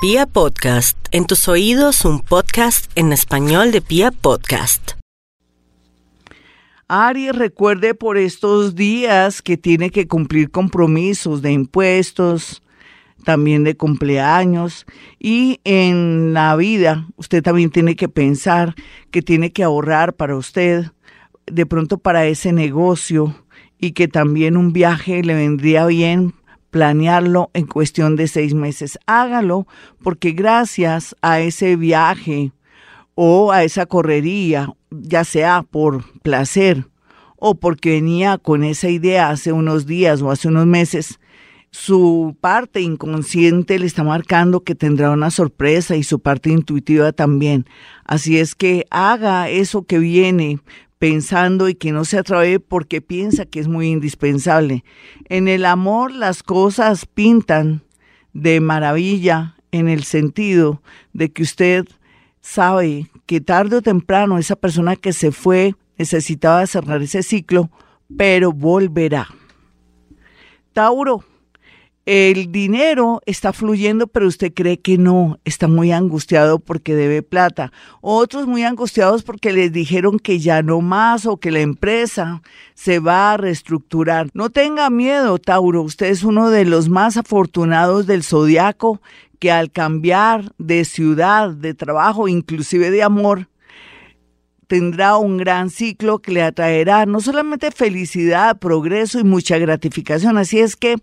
Pia Podcast, en tus oídos un podcast en español de Pia Podcast. Ari, recuerde por estos días que tiene que cumplir compromisos de impuestos, también de cumpleaños y en la vida usted también tiene que pensar que tiene que ahorrar para usted, de pronto para ese negocio y que también un viaje le vendría bien planearlo en cuestión de seis meses. Hágalo porque gracias a ese viaje o a esa correría, ya sea por placer o porque venía con esa idea hace unos días o hace unos meses, su parte inconsciente le está marcando que tendrá una sorpresa y su parte intuitiva también. Así es que haga eso que viene pensando y que no se atreve porque piensa que es muy indispensable. En el amor las cosas pintan de maravilla en el sentido de que usted sabe que tarde o temprano esa persona que se fue necesitaba cerrar ese ciclo, pero volverá. Tauro, el dinero está fluyendo, pero usted cree que no, está muy angustiado porque debe plata. Otros muy angustiados porque les dijeron que ya no más o que la empresa se va a reestructurar. No tenga miedo, Tauro, usted es uno de los más afortunados del zodiaco que al cambiar de ciudad, de trabajo, inclusive de amor, tendrá un gran ciclo que le atraerá no solamente felicidad, progreso y mucha gratificación. Así es que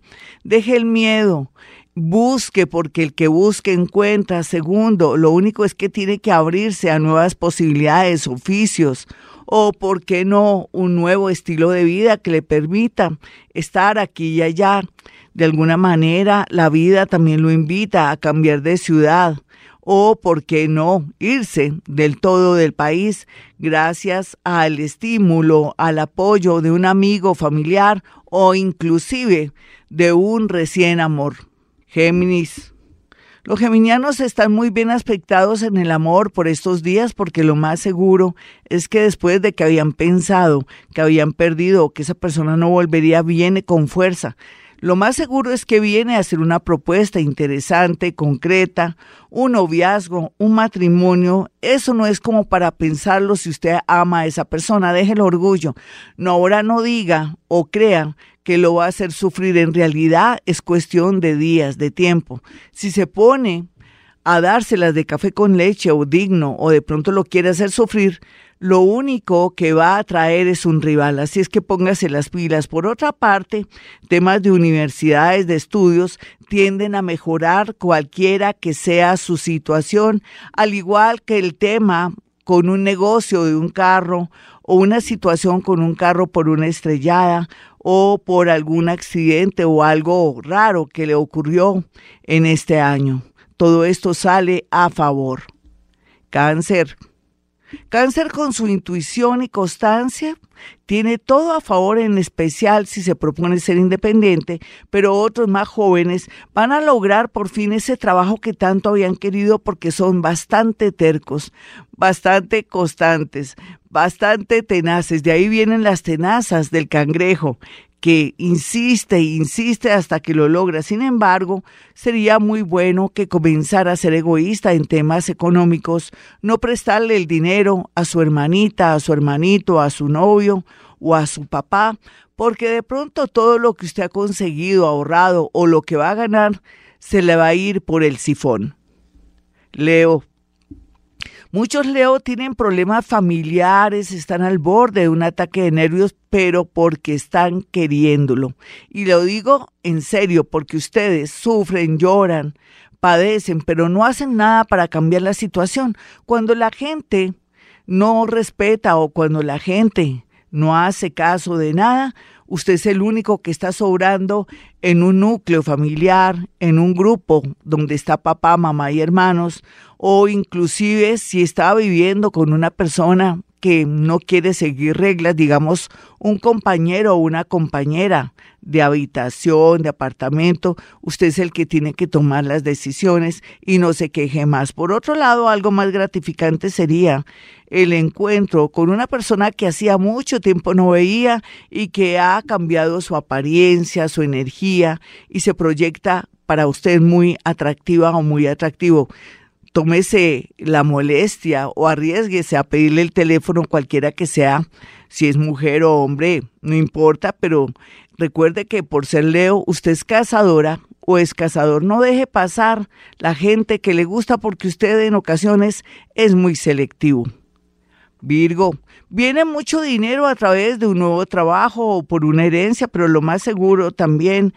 deje el miedo, busque porque el que busque encuentra. Segundo, lo único es que tiene que abrirse a nuevas posibilidades, oficios o, por qué no, un nuevo estilo de vida que le permita estar aquí y allá. De alguna manera, la vida también lo invita a cambiar de ciudad, o, por qué no, irse del todo del país gracias al estímulo, al apoyo de un amigo familiar o inclusive de un recién amor. Géminis. Los geminianos están muy bien aspectados en el amor por estos días porque lo más seguro es que después de que habían pensado que habían perdido que esa persona no volvería, viene con fuerza lo más seguro es que viene a hacer una propuesta interesante, concreta, un noviazgo, un matrimonio. Eso no es como para pensarlo si usted ama a esa persona. Deje el orgullo. No, ahora no diga o crea que lo va a hacer sufrir. En realidad es cuestión de días, de tiempo. Si se pone a dárselas de café con leche o digno o de pronto lo quiere hacer sufrir, lo único que va a traer es un rival, así es que póngase las pilas. Por otra parte, temas de universidades, de estudios, tienden a mejorar cualquiera que sea su situación, al igual que el tema con un negocio de un carro o una situación con un carro por una estrellada o por algún accidente o algo raro que le ocurrió en este año. Todo esto sale a favor. Cáncer. Cáncer con su intuición y constancia tiene todo a favor, en especial si se propone ser independiente, pero otros más jóvenes van a lograr por fin ese trabajo que tanto habían querido porque son bastante tercos, bastante constantes, bastante tenaces. De ahí vienen las tenazas del cangrejo que insiste e insiste hasta que lo logra. Sin embargo, sería muy bueno que comenzara a ser egoísta en temas económicos, no prestarle el dinero a su hermanita, a su hermanito, a su novio o a su papá, porque de pronto todo lo que usted ha conseguido, ahorrado o lo que va a ganar, se le va a ir por el sifón. Leo, Muchos Leo tienen problemas familiares, están al borde de un ataque de nervios, pero porque están queriéndolo. Y lo digo en serio, porque ustedes sufren, lloran, padecen, pero no hacen nada para cambiar la situación. Cuando la gente no respeta o cuando la gente no hace caso de nada, usted es el único que está sobrando en un núcleo familiar, en un grupo donde está papá, mamá y hermanos, o inclusive si está viviendo con una persona que no quiere seguir reglas, digamos, un compañero o una compañera de habitación, de apartamento, usted es el que tiene que tomar las decisiones y no se queje más. Por otro lado, algo más gratificante sería el encuentro con una persona que hacía mucho tiempo no veía y que ha cambiado su apariencia, su energía y se proyecta para usted muy atractiva o muy atractivo. Tómese la molestia o arriesguese a pedirle el teléfono cualquiera que sea, si es mujer o hombre, no importa, pero recuerde que por ser Leo, usted es cazadora o es cazador. No deje pasar la gente que le gusta porque usted en ocasiones es muy selectivo. Virgo, viene mucho dinero a través de un nuevo trabajo o por una herencia, pero lo más seguro también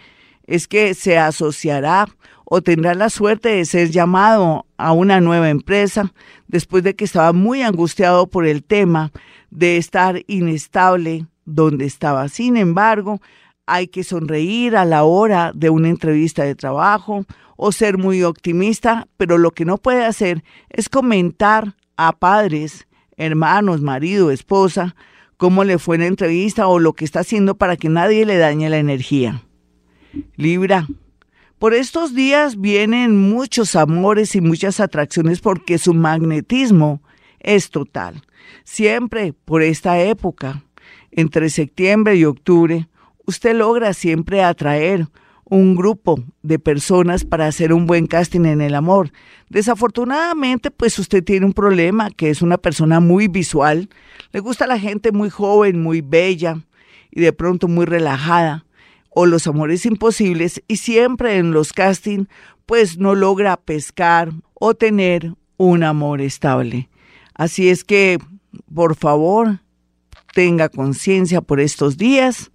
es que se asociará o tendrá la suerte de ser llamado a una nueva empresa después de que estaba muy angustiado por el tema de estar inestable donde estaba. Sin embargo, hay que sonreír a la hora de una entrevista de trabajo o ser muy optimista, pero lo que no puede hacer es comentar a padres, hermanos, marido, esposa, cómo le fue la entrevista o lo que está haciendo para que nadie le dañe la energía. Libra, por estos días vienen muchos amores y muchas atracciones porque su magnetismo es total. Siempre por esta época, entre septiembre y octubre, usted logra siempre atraer un grupo de personas para hacer un buen casting en el amor. Desafortunadamente, pues usted tiene un problema, que es una persona muy visual. Le gusta la gente muy joven, muy bella y de pronto muy relajada. O los amores imposibles y siempre en los castings, pues no logra pescar o tener un amor estable. Así es que, por favor, tenga conciencia por estos días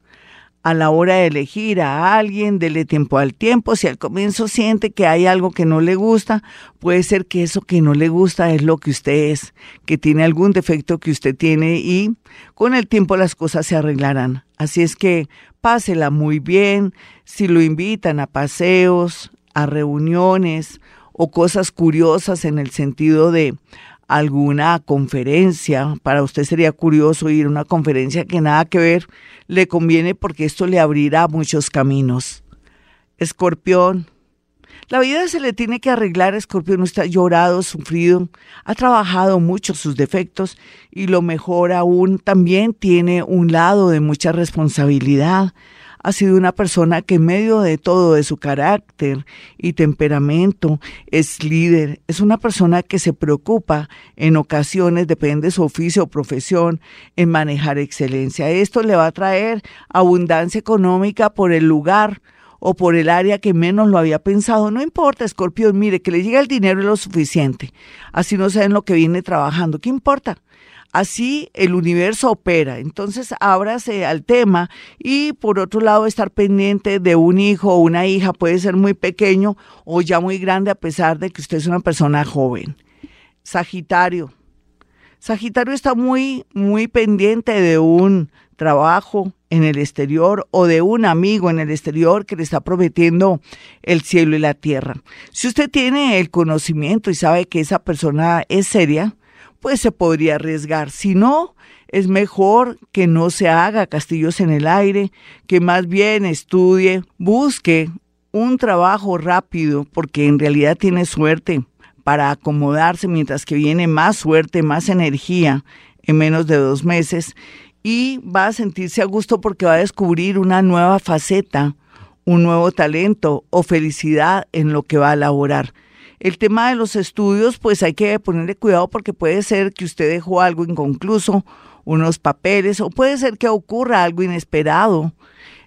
a la hora de elegir a alguien, dele tiempo al tiempo. Si al comienzo siente que hay algo que no le gusta, puede ser que eso que no le gusta es lo que usted es, que tiene algún defecto que usted tiene y con el tiempo las cosas se arreglarán. Así es que pásela muy bien. Si lo invitan a paseos, a reuniones o cosas curiosas en el sentido de alguna conferencia, para usted sería curioso ir a una conferencia que nada que ver, le conviene porque esto le abrirá muchos caminos. Escorpión, la vida se le tiene que arreglar, Escorpión usted ha llorado, sufrido, ha trabajado mucho sus defectos y lo mejor aún también tiene un lado de mucha responsabilidad ha sido una persona que en medio de todo, de su carácter y temperamento, es líder. Es una persona que se preocupa en ocasiones, depende de su oficio o profesión, en manejar excelencia. Esto le va a traer abundancia económica por el lugar o por el área que menos lo había pensado. No importa, Escorpión, mire, que le llegue el dinero es lo suficiente. Así no saben lo que viene trabajando. ¿Qué importa? Así el universo opera. Entonces, ábrase al tema y por otro lado, estar pendiente de un hijo o una hija puede ser muy pequeño o ya muy grande a pesar de que usted es una persona joven. Sagitario. Sagitario está muy, muy pendiente de un trabajo en el exterior o de un amigo en el exterior que le está prometiendo el cielo y la tierra. Si usted tiene el conocimiento y sabe que esa persona es seria, pues se podría arriesgar. Si no, es mejor que no se haga castillos en el aire, que más bien estudie, busque un trabajo rápido, porque en realidad tiene suerte para acomodarse, mientras que viene más suerte, más energía en menos de dos meses, y va a sentirse a gusto porque va a descubrir una nueva faceta, un nuevo talento o felicidad en lo que va a elaborar. El tema de los estudios, pues hay que ponerle cuidado porque puede ser que usted dejó algo inconcluso, unos papeles, o puede ser que ocurra algo inesperado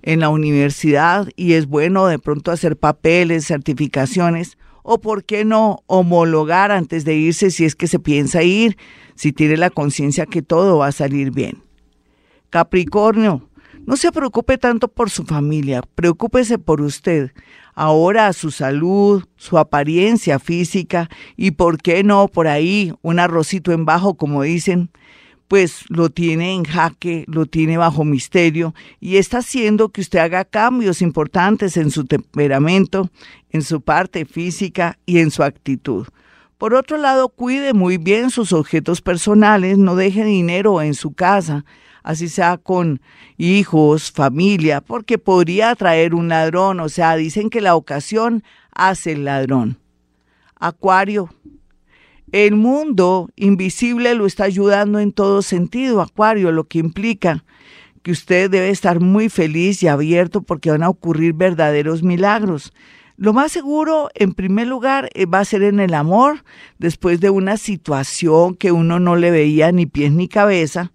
en la universidad y es bueno de pronto hacer papeles, certificaciones, o por qué no homologar antes de irse si es que se piensa ir, si tiene la conciencia que todo va a salir bien. Capricornio, no se preocupe tanto por su familia, preocúpese por usted ahora su salud, su apariencia física y, ¿por qué no? Por ahí, un arrocito en bajo, como dicen, pues lo tiene en jaque, lo tiene bajo misterio y está haciendo que usted haga cambios importantes en su temperamento, en su parte física y en su actitud. Por otro lado, cuide muy bien sus objetos personales, no deje dinero en su casa, así sea con hijos, familia, porque podría atraer un ladrón, o sea, dicen que la ocasión hace el ladrón. Acuario, el mundo invisible lo está ayudando en todo sentido, Acuario, lo que implica que usted debe estar muy feliz y abierto porque van a ocurrir verdaderos milagros. Lo más seguro, en primer lugar, eh, va a ser en el amor, después de una situación que uno no le veía ni pies ni cabeza.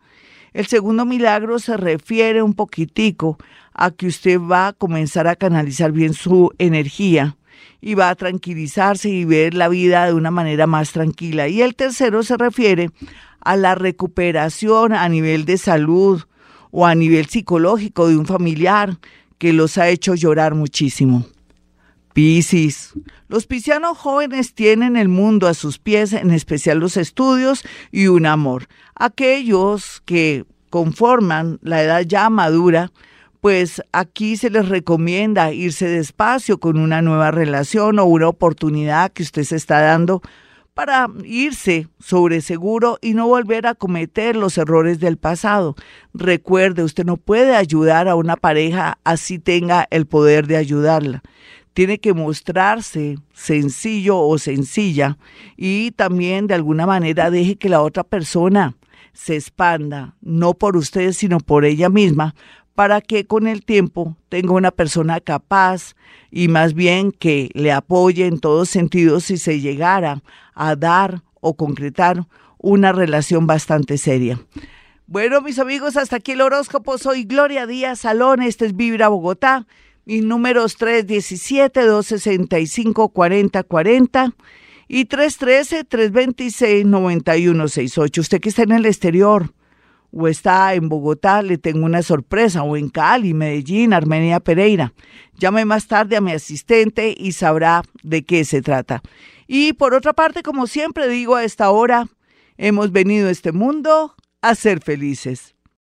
El segundo milagro se refiere un poquitico a que usted va a comenzar a canalizar bien su energía y va a tranquilizarse y ver la vida de una manera más tranquila. Y el tercero se refiere a la recuperación a nivel de salud o a nivel psicológico de un familiar que los ha hecho llorar muchísimo. Piscis. Los piscianos jóvenes tienen el mundo a sus pies, en especial los estudios y un amor. Aquellos que conforman la edad ya madura, pues aquí se les recomienda irse despacio con una nueva relación o una oportunidad que usted se está dando para irse sobre seguro y no volver a cometer los errores del pasado. Recuerde, usted no puede ayudar a una pareja así tenga el poder de ayudarla tiene que mostrarse sencillo o sencilla y también de alguna manera deje que la otra persona se expanda, no por usted, sino por ella misma, para que con el tiempo tenga una persona capaz y más bien que le apoye en todos sentidos si se llegara a dar o concretar una relación bastante seria. Bueno, mis amigos, hasta aquí el horóscopo. Soy Gloria Díaz Salón, este es Vibra Bogotá. Mis números 317-265-4040 y 313-326-9168. Usted que está en el exterior o está en Bogotá, le tengo una sorpresa, o en Cali, Medellín, Armenia, Pereira. Llame más tarde a mi asistente y sabrá de qué se trata. Y por otra parte, como siempre digo a esta hora, hemos venido a este mundo a ser felices.